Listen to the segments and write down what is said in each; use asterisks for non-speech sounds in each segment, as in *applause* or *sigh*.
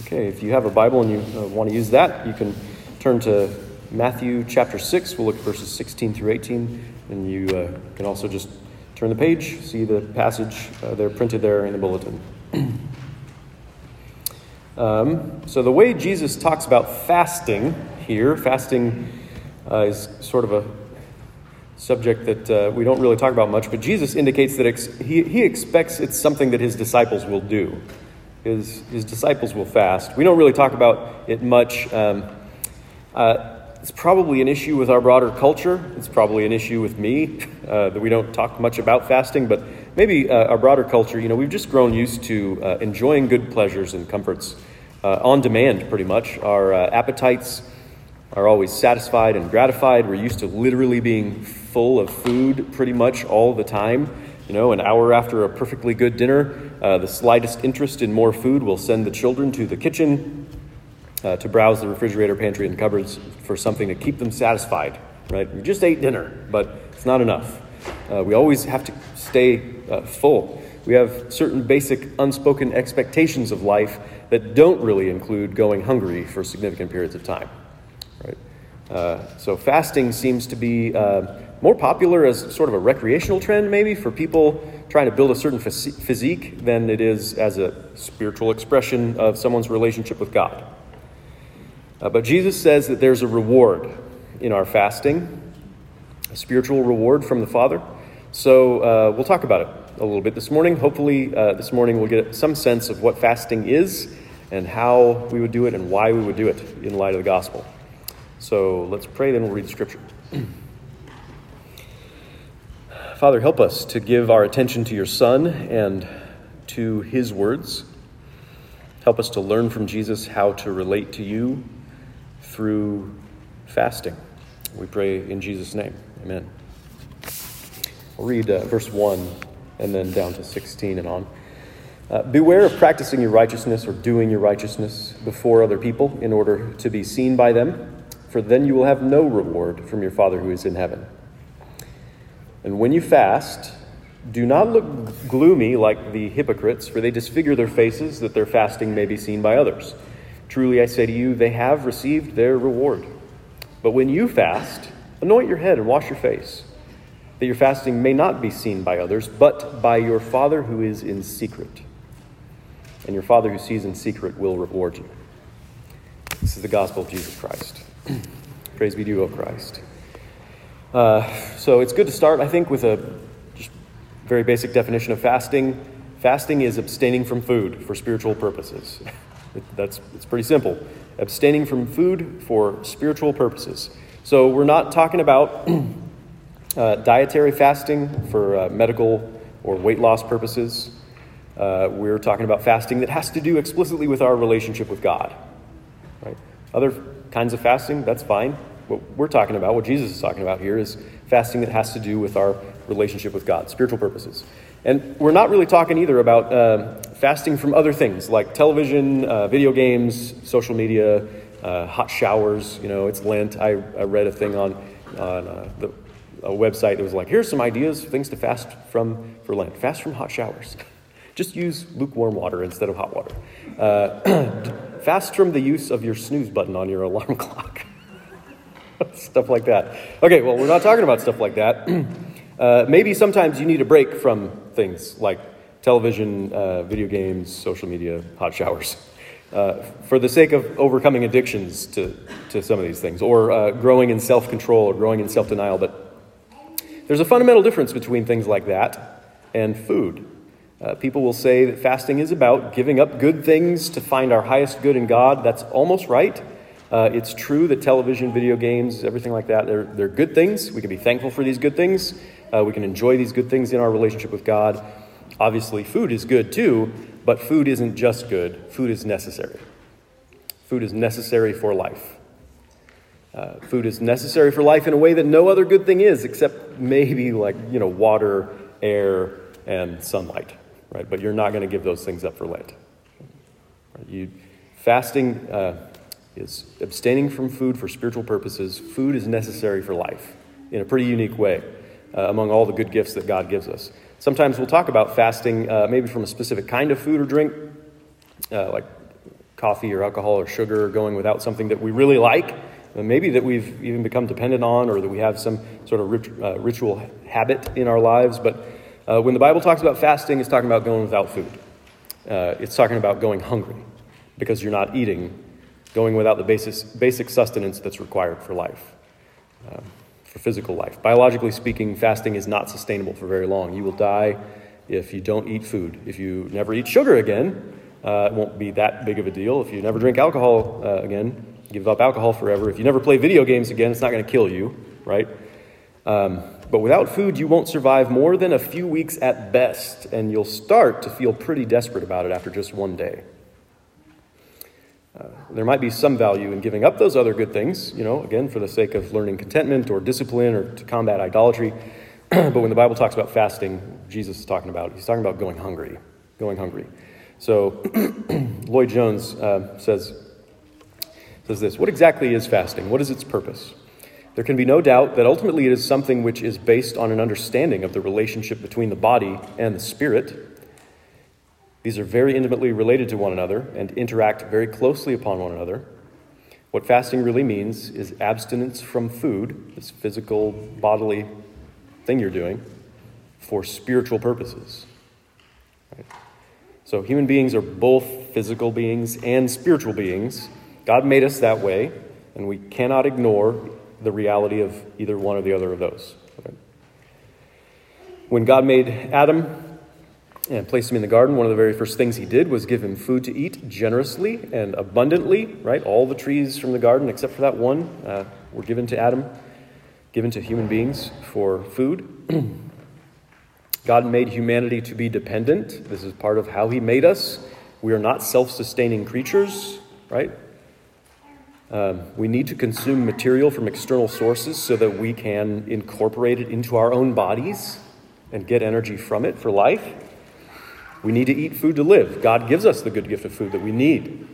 Okay, if you have a Bible and you uh, want to use that, you can turn to Matthew chapter 6. We'll look at verses 16 through 18. And you uh, can also just turn the page, see the passage uh, there printed there in the bulletin. *clears throat* um, so, the way Jesus talks about fasting here, fasting uh, is sort of a subject that uh, we don't really talk about much, but Jesus indicates that ex- he, he expects it's something that his disciples will do his, his disciples will fast. We don't really talk about it much. Um, uh, it's probably an issue with our broader culture. It's probably an issue with me uh, that we don't talk much about fasting, but maybe uh, our broader culture, you know, we've just grown used to uh, enjoying good pleasures and comforts uh, on demand, pretty much. Our uh, appetites are always satisfied and gratified. We're used to literally being full of food pretty much all the time. You know, an hour after a perfectly good dinner, uh, the slightest interest in more food will send the children to the kitchen uh, to browse the refrigerator, pantry, and cupboards for something to keep them satisfied. Right? We just ate dinner, but it's not enough. Uh, we always have to stay uh, full. We have certain basic unspoken expectations of life that don't really include going hungry for significant periods of time. Right? Uh, so fasting seems to be uh, more popular as sort of a recreational trend, maybe, for people trying to build a certain physique than it is as a spiritual expression of someone's relationship with God. Uh, but Jesus says that there's a reward in our fasting, a spiritual reward from the Father. So uh, we'll talk about it a little bit this morning. Hopefully, uh, this morning we'll get some sense of what fasting is and how we would do it and why we would do it in light of the gospel. So let's pray, then we'll read the scripture. *clears throat* Father, help us to give our attention to your Son and to his words. Help us to learn from Jesus how to relate to you through fasting. We pray in Jesus' name. Amen. I'll read uh, verse 1 and then down to 16 and on. Uh, Beware of practicing your righteousness or doing your righteousness before other people in order to be seen by them, for then you will have no reward from your Father who is in heaven. And when you fast, do not look gloomy like the hypocrites, for they disfigure their faces that their fasting may be seen by others. Truly I say to you, they have received their reward. But when you fast, anoint your head and wash your face, that your fasting may not be seen by others, but by your Father who is in secret. And your Father who sees in secret will reward you. This is the gospel of Jesus Christ. *clears throat* Praise be to you, O Christ. Uh, so it's good to start, I think, with a just very basic definition of fasting. Fasting is abstaining from food for spiritual purposes. *laughs* That's it's pretty simple. Abstaining from food for spiritual purposes. So we're not talking about *clears throat* uh, dietary fasting for uh, medical or weight loss purposes. Uh, we're talking about fasting that has to do explicitly with our relationship with God. Right? Other kinds of fasting, that's fine. What we're talking about, what Jesus is talking about here, is fasting that has to do with our relationship with God, spiritual purposes. And we're not really talking either about uh, fasting from other things like television, uh, video games, social media, uh, hot showers. You know, it's Lent. I, I read a thing on, on uh, the, a website that was like, here's some ideas, things to fast from for Lent. Fast from hot showers. *laughs* Just use lukewarm water instead of hot water. Uh, *clears throat* fast from the use of your snooze button on your alarm *laughs* clock. *laughs* stuff like that. Okay, well, we're not talking about stuff like that. *clears throat* uh, maybe sometimes you need a break from things like television, uh, video games, social media, hot showers, *laughs* uh, for the sake of overcoming addictions to, to some of these things, or uh, growing in self control or growing in self denial. But there's a fundamental difference between things like that and food. Uh, people will say that fasting is about giving up good things to find our highest good in God. That's almost right. Uh, it's true that television, video games, everything like that, they're, they're good things. We can be thankful for these good things. Uh, we can enjoy these good things in our relationship with God. Obviously, food is good too, but food isn't just good, food is necessary. Food is necessary for life. Uh, food is necessary for life in a way that no other good thing is, except maybe like, you know, water, air, and sunlight, right? But you're not going to give those things up for Lent. You, fasting, uh, is abstaining from food for spiritual purposes. Food is necessary for life in a pretty unique way uh, among all the good gifts that God gives us. Sometimes we'll talk about fasting, uh, maybe from a specific kind of food or drink, uh, like coffee or alcohol or sugar, or going without something that we really like, maybe that we've even become dependent on, or that we have some sort of rit- uh, ritual habit in our lives. But uh, when the Bible talks about fasting, it's talking about going without food. Uh, it's talking about going hungry because you're not eating, going without the basis, basic sustenance that's required for life, uh, for physical life. Biologically speaking, fasting is not sustainable for very long. You will die if you don't eat food. If you never eat sugar again, uh, it won't be that big of a deal. If you never drink alcohol uh, again, give up alcohol forever. If you never play video games again, it's not going to kill you, right? Um, but without food, you won't survive more than a few weeks at best, and you'll start to feel pretty desperate about it after just one day. Uh, there might be some value in giving up those other good things, you know, again, for the sake of learning contentment or discipline or to combat idolatry. *clears throat* but when the Bible talks about fasting, Jesus is talking about, he's talking about going hungry, going hungry. So *clears throat* Lloyd Jones uh, says, says this What exactly is fasting? What is its purpose? There can be no doubt that ultimately it is something which is based on an understanding of the relationship between the body and the spirit. These are very intimately related to one another and interact very closely upon one another. What fasting really means is abstinence from food, this physical, bodily thing you're doing, for spiritual purposes. Right? So, human beings are both physical beings and spiritual beings. God made us that way, and we cannot ignore the reality of either one or the other of those. Okay? When God made Adam and placed him in the garden, one of the very first things he did was give him food to eat generously and abundantly, right? All the trees from the garden, except for that one, uh, were given to Adam, given to human beings for food. *clears throat* God made humanity to be dependent. This is part of how he made us. We are not self sustaining creatures, right? Um, we need to consume material from external sources so that we can incorporate it into our own bodies and get energy from it for life. We need to eat food to live. God gives us the good gift of food that we need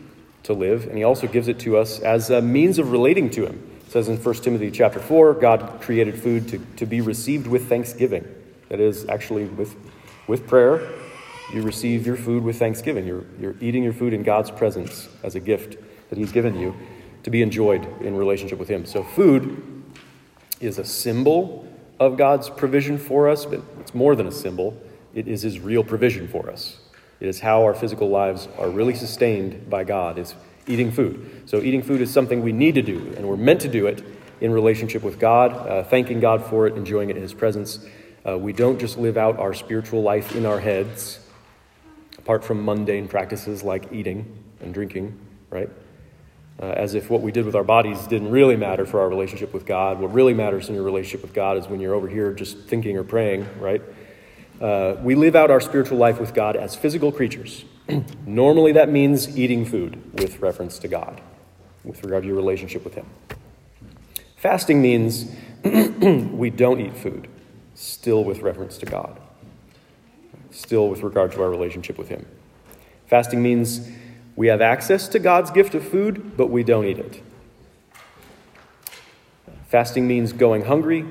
to live, and He also gives it to us as a means of relating to Him. It says in 1 Timothy chapter 4, God created food to, to be received with thanksgiving. That is, actually, with, with prayer, you receive your food with thanksgiving. You're, you're eating your food in God's presence as a gift that He's given you to be enjoyed in relationship with Him. So, food is a symbol of God's provision for us, but it's more than a symbol. It is His real provision for us. It is how our physical lives are really sustained by God, is eating food. So, eating food is something we need to do, and we're meant to do it in relationship with God, uh, thanking God for it, enjoying it in His presence. Uh, we don't just live out our spiritual life in our heads, apart from mundane practices like eating and drinking, right? uh, as if what we did with our bodies didn't really matter for our relationship with God. What really matters in your relationship with God is when you're over here just thinking or praying, right? Uh, we live out our spiritual life with God as physical creatures. *clears throat* Normally, that means eating food with reference to God, with regard to your relationship with Him. Fasting means *clears throat* we don't eat food, still with reference to God, still with regard to our relationship with Him. Fasting means we have access to God's gift of food, but we don't eat it. Fasting means going hungry,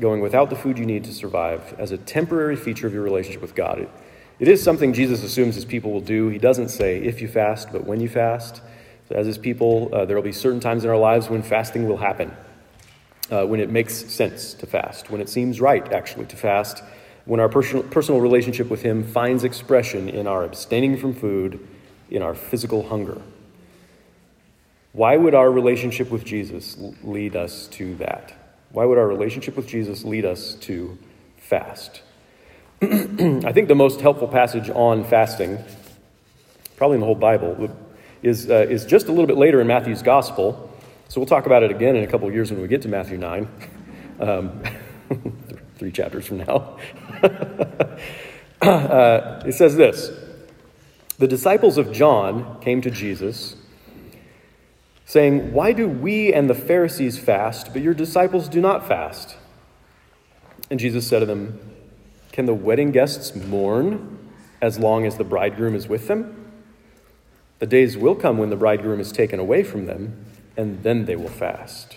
going without the food you need to survive as a temporary feature of your relationship with God. It, it is something Jesus assumes his people will do. He doesn't say if you fast, but when you fast. So as his people, uh, there will be certain times in our lives when fasting will happen, uh, when it makes sense to fast, when it seems right, actually, to fast, when our personal, personal relationship with him finds expression in our abstaining from food in our physical hunger. Why would our relationship with Jesus lead us to that? Why would our relationship with Jesus lead us to fast? *clears throat* I think the most helpful passage on fasting, probably in the whole Bible, is, uh, is just a little bit later in Matthew's Gospel. So we'll talk about it again in a couple of years when we get to Matthew 9, *laughs* um, *laughs* three chapters from now. *laughs* uh, it says this the disciples of John came to Jesus, saying, Why do we and the Pharisees fast, but your disciples do not fast? And Jesus said to them, Can the wedding guests mourn as long as the bridegroom is with them? The days will come when the bridegroom is taken away from them, and then they will fast.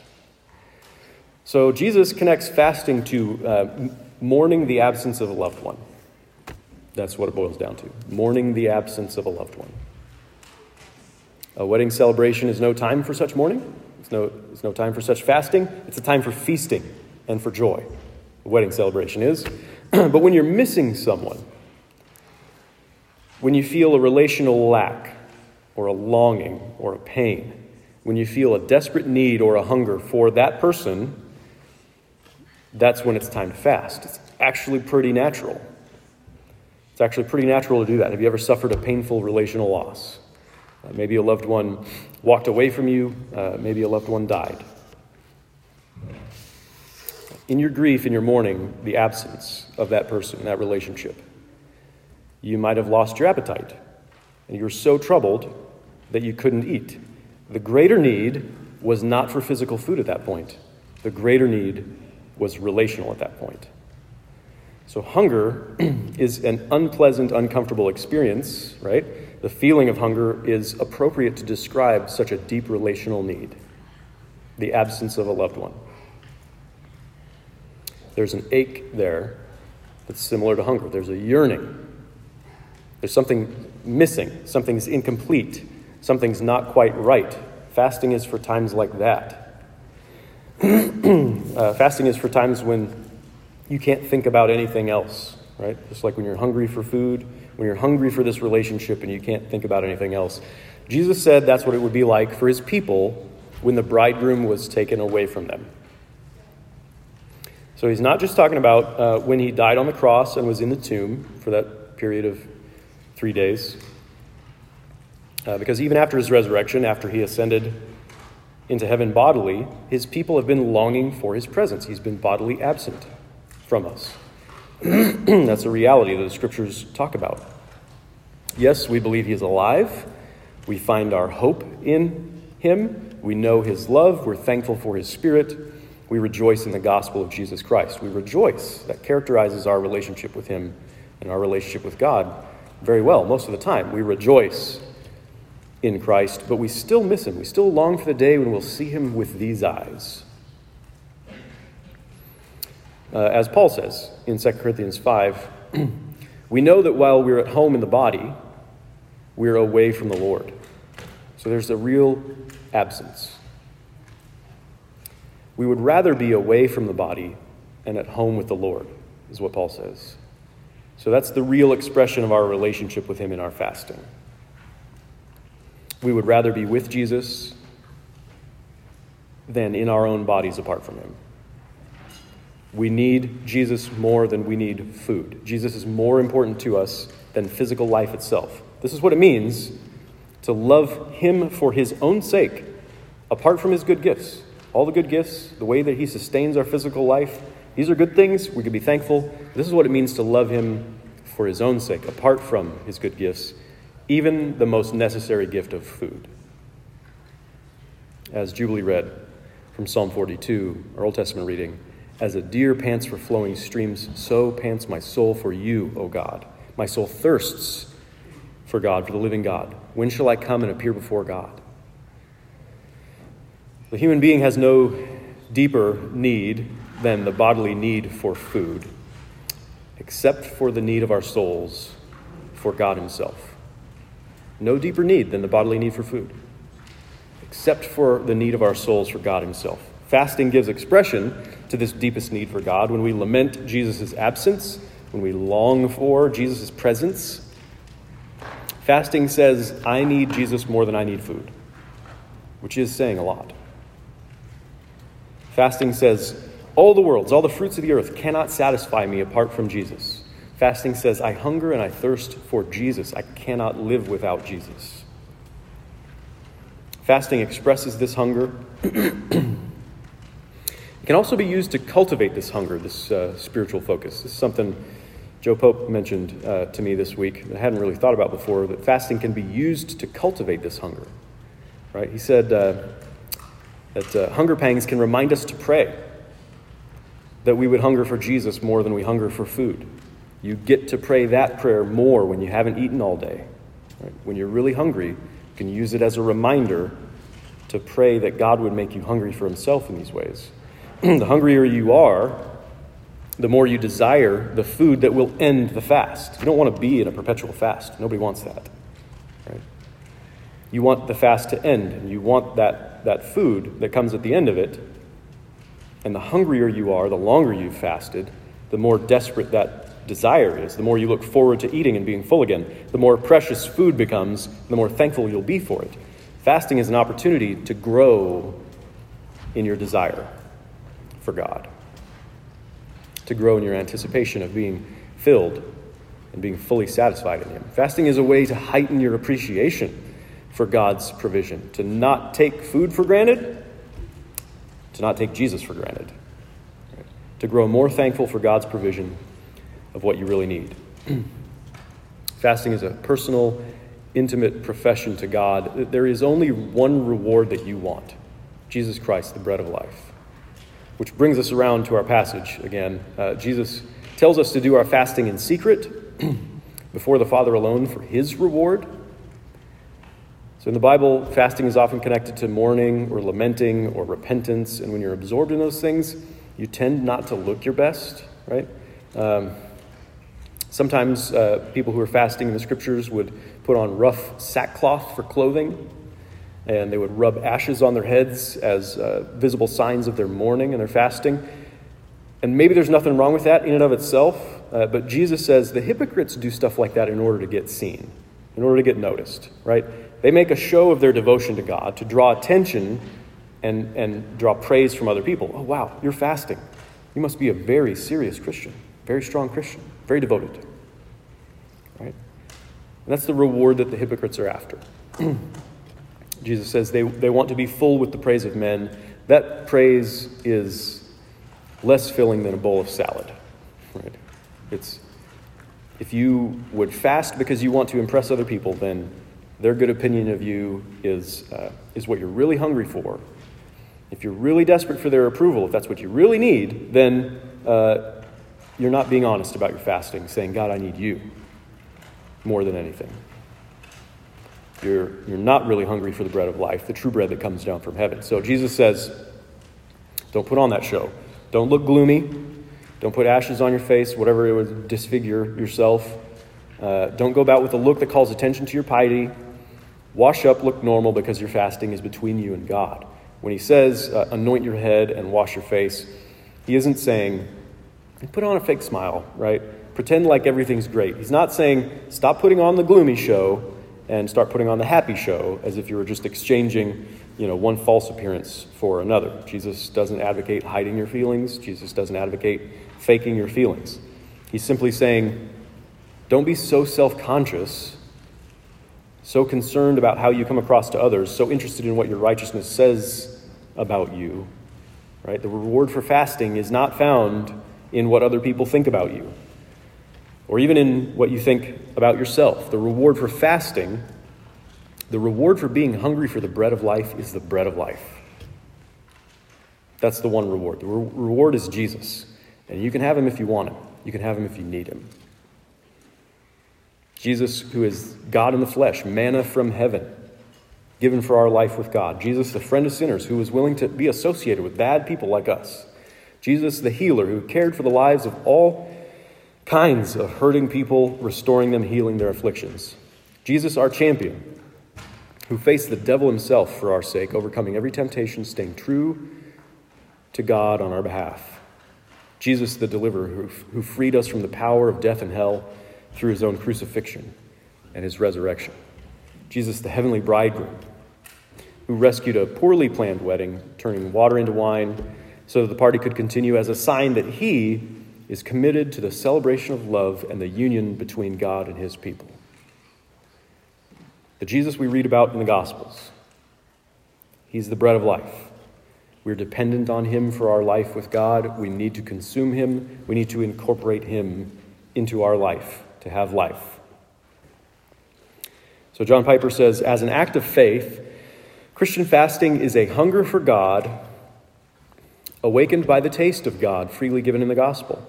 So Jesus connects fasting to uh, mourning the absence of a loved one. That's what it boils down to mourning the absence of a loved one. A wedding celebration is no time for such mourning. It's no, it's no time for such fasting. It's a time for feasting and for joy. A wedding celebration is. *clears throat* but when you're missing someone, when you feel a relational lack, or a longing, or a pain, when you feel a desperate need or a hunger for that person, that's when it's time to fast. It's actually pretty natural. It's actually pretty natural to do that. Have you ever suffered a painful relational loss? Uh, maybe a loved one walked away from you, uh, maybe a loved one died. In your grief, in your mourning, the absence of that person, that relationship, you might have lost your appetite, and you were so troubled that you couldn't eat. The greater need was not for physical food at that point, the greater need was relational at that point. So, hunger *clears throat* is an unpleasant, uncomfortable experience, right? The feeling of hunger is appropriate to describe such a deep relational need the absence of a loved one. There's an ache there that's similar to hunger. There's a yearning. There's something missing, something's incomplete, something's not quite right. Fasting is for times like that. *clears throat* uh, fasting is for times when you can't think about anything else, right? Just like when you're hungry for food, when you're hungry for this relationship and you can't think about anything else. Jesus said that's what it would be like for his people when the bridegroom was taken away from them. So he's not just talking about uh, when he died on the cross and was in the tomb for that period of three days. Uh, because even after his resurrection, after he ascended into heaven bodily, his people have been longing for his presence. He's been bodily absent from us. *clears throat* That's a reality that the scriptures talk about. Yes, we believe he is alive. We find our hope in him. We know his love. We're thankful for his spirit. We rejoice in the gospel of Jesus Christ. We rejoice. That characterizes our relationship with him and our relationship with God very well most of the time. We rejoice in Christ, but we still miss him. We still long for the day when we'll see him with these eyes. Uh, as Paul says in 2 Corinthians 5, *clears throat* we know that while we're at home in the body, we're away from the Lord. So there's a real absence. We would rather be away from the body and at home with the Lord, is what Paul says. So that's the real expression of our relationship with Him in our fasting. We would rather be with Jesus than in our own bodies apart from Him. We need Jesus more than we need food. Jesus is more important to us than physical life itself. This is what it means to love Him for His own sake, apart from His good gifts. All the good gifts, the way that He sustains our physical life, these are good things. We can be thankful. This is what it means to love Him for His own sake, apart from His good gifts, even the most necessary gift of food. As Jubilee read from Psalm 42, our Old Testament reading, as a deer pants for flowing streams, so pants my soul for you, O God. My soul thirsts for God, for the living God. When shall I come and appear before God? The human being has no deeper need than the bodily need for food, except for the need of our souls for God Himself. No deeper need than the bodily need for food, except for the need of our souls for God Himself. Fasting gives expression to this deepest need for God, when we lament Jesus' absence, when we long for Jesus' presence, fasting says, I need Jesus more than I need food, which is saying a lot. Fasting says, all the worlds, all the fruits of the earth cannot satisfy me apart from Jesus. Fasting says, I hunger and I thirst for Jesus. I cannot live without Jesus. Fasting expresses this hunger *clears throat* can also be used to cultivate this hunger, this uh, spiritual focus. This is something Joe Pope mentioned uh, to me this week that I hadn't really thought about before that fasting can be used to cultivate this hunger. Right? He said uh, that uh, hunger pangs can remind us to pray, that we would hunger for Jesus more than we hunger for food. You get to pray that prayer more when you haven't eaten all day. Right? When you're really hungry, you can use it as a reminder to pray that God would make you hungry for Himself in these ways. *clears throat* the hungrier you are, the more you desire the food that will end the fast. You don't want to be in a perpetual fast. Nobody wants that. Right? You want the fast to end, and you want that, that food that comes at the end of it. And the hungrier you are, the longer you've fasted, the more desperate that desire is, the more you look forward to eating and being full again, the more precious food becomes, the more thankful you'll be for it. Fasting is an opportunity to grow in your desire for God, to grow in your anticipation of being filled and being fully satisfied in Him. Fasting is a way to heighten your appreciation for God's provision, to not take food for granted, to not take Jesus for granted, to grow more thankful for God's provision of what you really need. *clears throat* Fasting is a personal, intimate profession to God. There is only one reward that you want Jesus Christ, the bread of life. Which brings us around to our passage again. Uh, Jesus tells us to do our fasting in secret *clears throat* before the Father alone for his reward. So in the Bible, fasting is often connected to mourning or lamenting or repentance. And when you're absorbed in those things, you tend not to look your best, right? Um, sometimes uh, people who are fasting in the scriptures would put on rough sackcloth for clothing, and they would rub ashes on their heads as uh, visible signs of their mourning and their fasting. And maybe there's nothing wrong with that in and of itself, uh, but Jesus says the hypocrites do stuff like that in order to get seen, in order to get noticed, right? They make a show of their devotion to God to draw attention and, and draw praise from other people. Oh, wow, you're fasting. You must be a very serious Christian, very strong Christian, very devoted. Right? And that's the reward that the hypocrites are after. *clears throat* Jesus says they, they want to be full with the praise of men. That praise is less filling than a bowl of salad. Right? It's if you would fast because you want to impress other people, then their good opinion of you is, uh, is what you're really hungry for. If you're really desperate for their approval, if that's what you really need, then uh, you're not being honest about your fasting, saying, God, I need you more than anything. You're, you're not really hungry for the bread of life, the true bread that comes down from heaven. So Jesus says, don't put on that show. Don't look gloomy. Don't put ashes on your face, whatever it would disfigure yourself. Uh, don't go about with a look that calls attention to your piety. Wash up, look normal because your fasting is between you and God. When he says, uh, anoint your head and wash your face, he isn't saying, put on a fake smile, right? Pretend like everything's great. He's not saying, stop putting on the gloomy show and start putting on the happy show as if you were just exchanging you know, one false appearance for another. Jesus doesn't advocate hiding your feelings, Jesus doesn't advocate faking your feelings. He's simply saying, don't be so self conscious so concerned about how you come across to others, so interested in what your righteousness says about you. Right? The reward for fasting is not found in what other people think about you or even in what you think about yourself. The reward for fasting, the reward for being hungry for the bread of life is the bread of life. That's the one reward. The re- reward is Jesus. And you can have him if you want him, you can have him if you need him. Jesus, who is God in the flesh, manna from heaven, given for our life with God. Jesus, the friend of sinners, who was willing to be associated with bad people like us. Jesus, the healer, who cared for the lives of all kinds of hurting people, restoring them, healing their afflictions. Jesus, our champion, who faced the devil himself for our sake, overcoming every temptation, staying true to God on our behalf. Jesus, the deliverer, who, who freed us from the power of death and hell through his own crucifixion and his resurrection. Jesus, the heavenly bridegroom, who rescued a poorly planned wedding, turning water into wine so that the party could continue as a sign that he is committed to the celebration of love and the union between God and his people. The Jesus we read about in the Gospels, he's the bread of life. We're dependent on him for our life with God. We need to consume him, we need to incorporate him into our life to have life. So, John Piper says, as an act of faith, Christian fasting is a hunger for God awakened by the taste of God freely given in the gospel.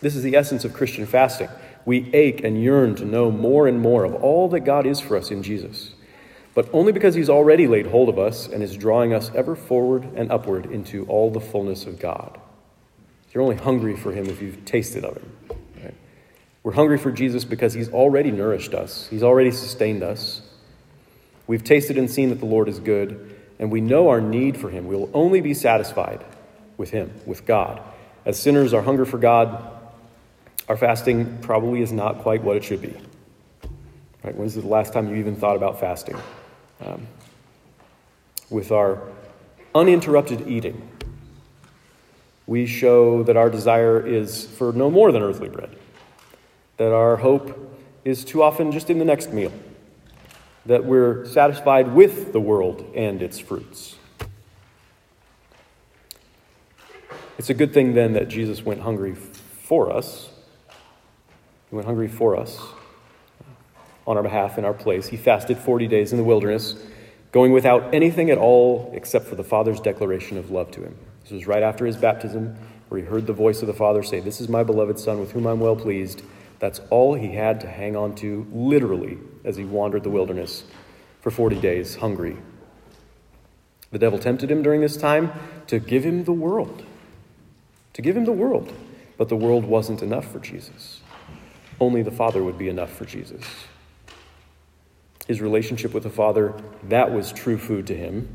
This is the essence of Christian fasting. We ache and yearn to know more and more of all that God is for us in Jesus, but only because He's already laid hold of us and is drawing us ever forward and upward into all the fullness of God. You're only hungry for Him if you've tasted of Him. We're hungry for Jesus because he's already nourished us, he's already sustained us. We've tasted and seen that the Lord is good, and we know our need for him. We will only be satisfied with him, with God. As sinners, our hunger for God, our fasting probably is not quite what it should be. Right? When's the last time you even thought about fasting? Um, with our uninterrupted eating, we show that our desire is for no more than earthly bread, that our hope is too often just in the next meal, that we're satisfied with the world and its fruits. It's a good thing then that Jesus went hungry for us. He went hungry for us uh, on our behalf in our place. He fasted 40 days in the wilderness, going without anything at all except for the Father's declaration of love to him. This was right after his baptism, where he heard the voice of the Father say, This is my beloved Son with whom I'm well pleased. That's all he had to hang on to, literally, as he wandered the wilderness for 40 days, hungry. The devil tempted him during this time to give him the world. To give him the world. But the world wasn't enough for Jesus. Only the Father would be enough for Jesus. His relationship with the Father, that was true food to him.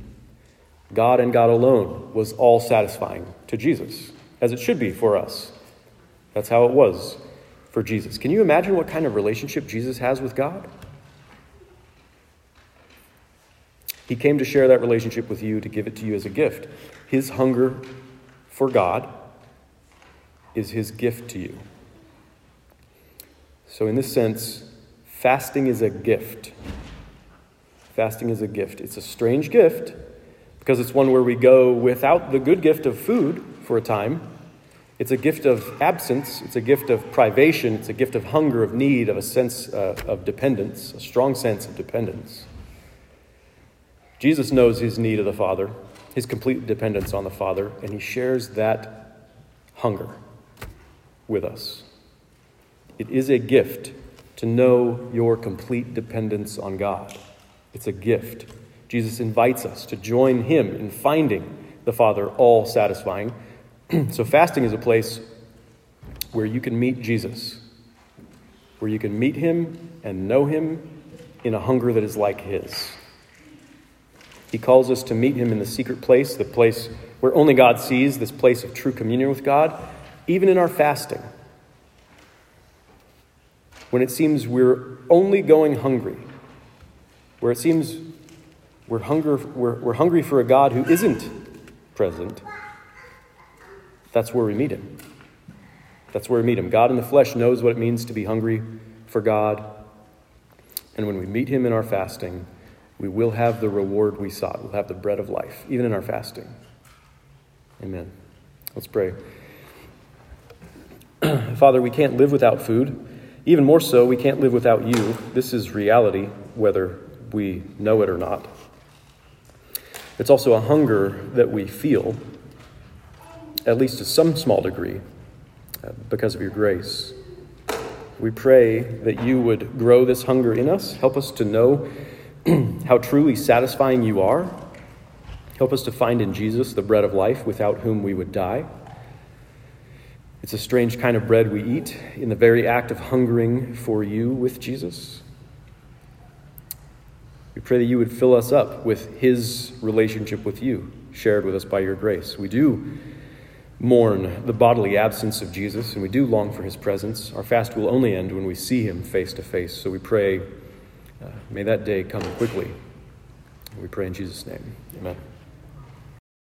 God and God alone was all satisfying to Jesus, as it should be for us. That's how it was for Jesus. Can you imagine what kind of relationship Jesus has with God? He came to share that relationship with you, to give it to you as a gift. His hunger for God is his gift to you. So, in this sense, fasting is a gift. Fasting is a gift. It's a strange gift because it's one where we go without the good gift of food for a time. It's a gift of absence, it's a gift of privation, it's a gift of hunger, of need, of a sense uh, of dependence, a strong sense of dependence. Jesus knows his need of the Father, his complete dependence on the Father, and he shares that hunger with us. It is a gift to know your complete dependence on God. It's a gift. Jesus invites us to join him in finding the Father all satisfying. *clears throat* so, fasting is a place where you can meet Jesus, where you can meet him and know him in a hunger that is like his. He calls us to meet him in the secret place, the place where only God sees, this place of true communion with God, even in our fasting. When it seems we're only going hungry, where it seems we're, hunger, we're, we're hungry for a God who isn't present, that's where we meet him. That's where we meet him. God in the flesh knows what it means to be hungry for God. And when we meet him in our fasting, we will have the reward we sought. We'll have the bread of life, even in our fasting. Amen. Let's pray. *clears throat* Father, we can't live without food. Even more so, we can't live without you. This is reality, whether we know it or not. It's also a hunger that we feel, at least to some small degree, uh, because of your grace. We pray that you would grow this hunger in us, help us to know *clears throat* how truly satisfying you are. Help us to find in Jesus the bread of life without whom we would die. It's a strange kind of bread we eat in the very act of hungering for you with Jesus. We pray that you would fill us up with his relationship with you, shared with us by your grace. We do mourn the bodily absence of Jesus, and we do long for his presence. Our fast will only end when we see him face to face. So we pray, uh, may that day come quickly. We pray in Jesus' name. Amen.